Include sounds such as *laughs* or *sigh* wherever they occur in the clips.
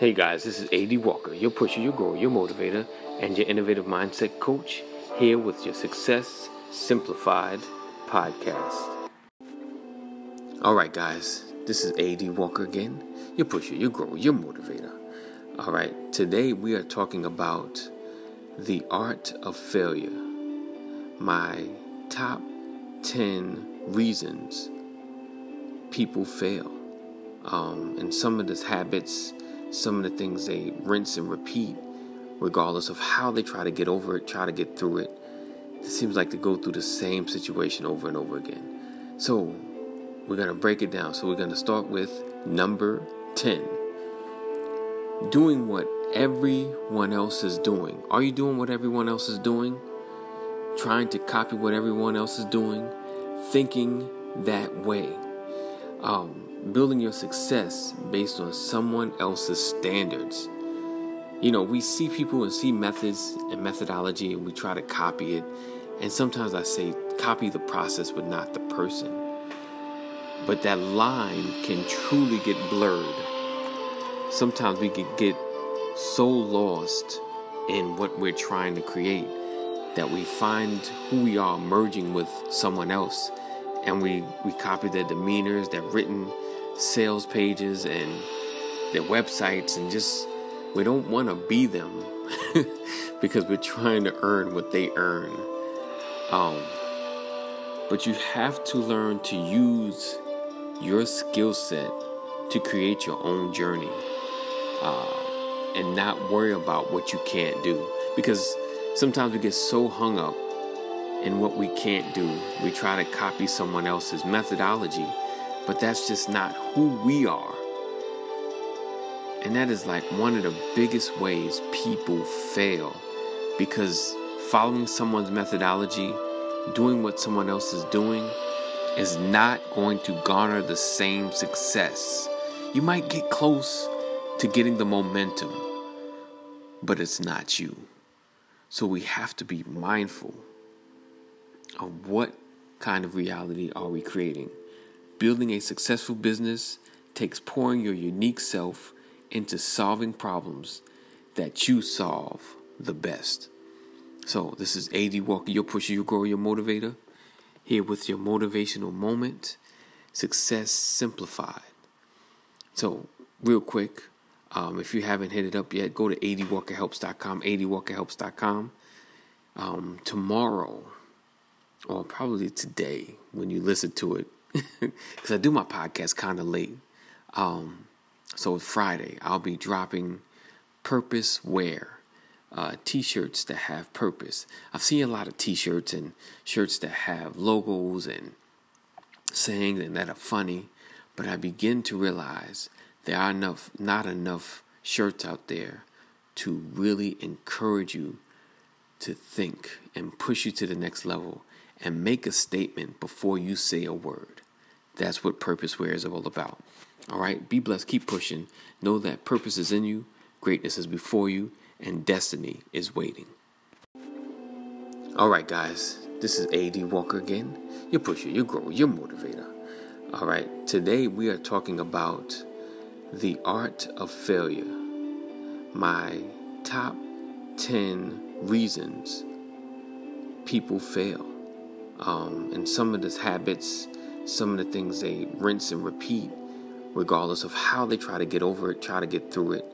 Hey guys, this is AD Walker, your pusher, your grower, your motivator, and your innovative mindset coach, here with your Success Simplified podcast. All right, guys, this is AD Walker again, your pusher, your grower, your motivator. All right, today we are talking about the art of failure. My top 10 reasons people fail. Um, and some of these habits some of the things they rinse and repeat, regardless of how they try to get over it, try to get through it. It seems like they go through the same situation over and over again. So, we're going to break it down. So, we're going to start with number 10 doing what everyone else is doing. Are you doing what everyone else is doing? Trying to copy what everyone else is doing? Thinking that way? Um, building your success based on someone else's standards. You know, we see people and see methods and methodology and we try to copy it. And sometimes I say copy the process but not the person. But that line can truly get blurred. Sometimes we can get so lost in what we're trying to create that we find who we are merging with someone else and we, we copy their demeanors, their written sales pages and their websites and just we don't want to be them *laughs* because we're trying to earn what they earn. Um, but you have to learn to use your skill set to create your own journey uh, and not worry about what you can't do. Because sometimes we get so hung up in what we can't do, we try to copy someone else's methodology but that's just not who we are. And that is like one of the biggest ways people fail because following someone's methodology, doing what someone else is doing, is not going to garner the same success. You might get close to getting the momentum, but it's not you. So we have to be mindful of what kind of reality are we creating. Building a successful business takes pouring your unique self into solving problems that you solve the best. So, this is AD Walker, your pusher, your grower, your motivator, here with your motivational moment Success Simplified. So, real quick, um, if you haven't hit it up yet, go to adwalkerhelps.com, adwalkerhelps.com. Um, tomorrow, or probably today, when you listen to it, *laughs* because I do my podcast kind of late. Um, so Friday, I'll be dropping purpose wear uh, t-shirts that have purpose. I've seen a lot of t-shirts and shirts that have logos and sayings and that are funny, but I begin to realize there are enough, not enough shirts out there to really encourage you to think and push you to the next level and make a statement before you say a word. That's what purpose wear is all about. All right, be blessed, keep pushing. Know that purpose is in you, greatness is before you, and destiny is waiting. All right, guys, this is AD Walker again, your pusher, your grower, your motivator. All right, today we are talking about the art of failure. My top 10 reasons people fail. Um, and some of these habits some of the things they rinse and repeat, regardless of how they try to get over it, try to get through it.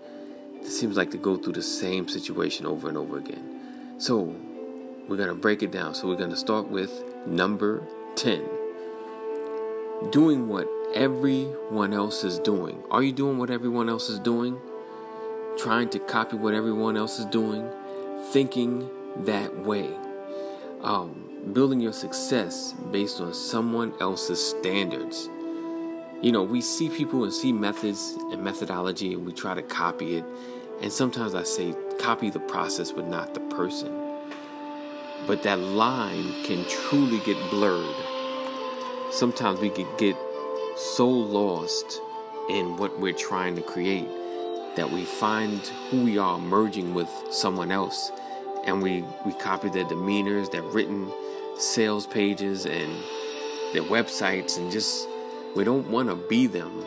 It seems like they go through the same situation over and over again. So, we're going to break it down. So, we're going to start with number 10 doing what everyone else is doing. Are you doing what everyone else is doing? Trying to copy what everyone else is doing? Thinking that way? Um, building your success based on someone else's standards. You know, we see people and see methods and methodology and we try to copy it. And sometimes I say copy the process but not the person. But that line can truly get blurred. Sometimes we can get so lost in what we're trying to create that we find who we are merging with someone else and we, we copy their demeanors, their written sales pages and their websites and just we don't want to be them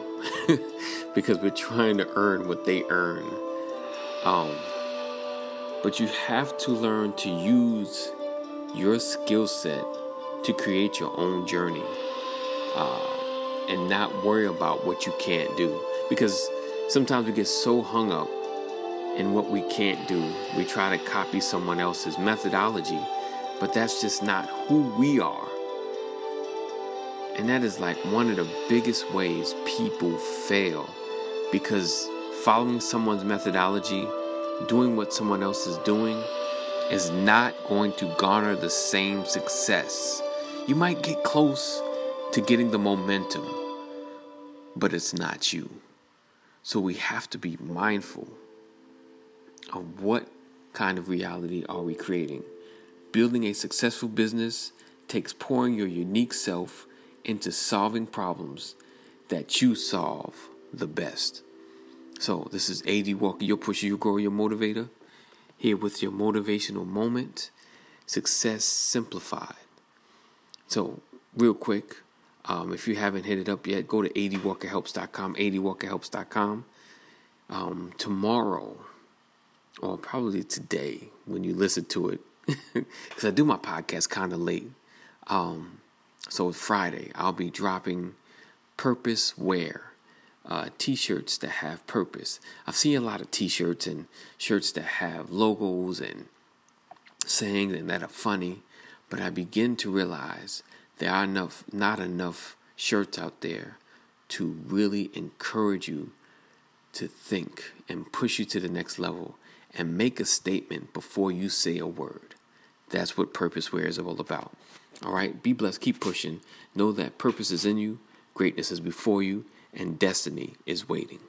*laughs* because we're trying to earn what they earn. Um, but you have to learn to use your skill set to create your own journey uh, and not worry about what you can't do. Because sometimes we get so hung up in what we can't do, we try to copy someone else's methodology, but that's just not who we are. And that is like one of the biggest ways people fail because following someone's methodology, doing what someone else is doing, is not going to garner the same success. You might get close to getting the momentum, but it's not you. So we have to be mindful of what kind of reality are we creating. Building a successful business takes pouring your unique self into solving problems that you solve the best. So, this is AD Walker, your pusher, your grower, your motivator, here with your motivational moment Success Simplified. So, real quick, um, if you haven't hit it up yet, go to adwalkerhelps.com, adwalkerhelps.com. Um, tomorrow, or probably today, when you listen to it, *laughs* because I do my podcast kind of late. Um, so Friday, I'll be dropping purpose wear uh, t-shirts that have purpose. I've seen a lot of t-shirts and shirts that have logos and sayings and that are funny, but I begin to realize there are enough, not enough shirts out there to really encourage you to think and push you to the next level and make a statement before you say a word. That's what purpose wear is all about. All right, be blessed, keep pushing. Know that purpose is in you, greatness is before you, and destiny is waiting.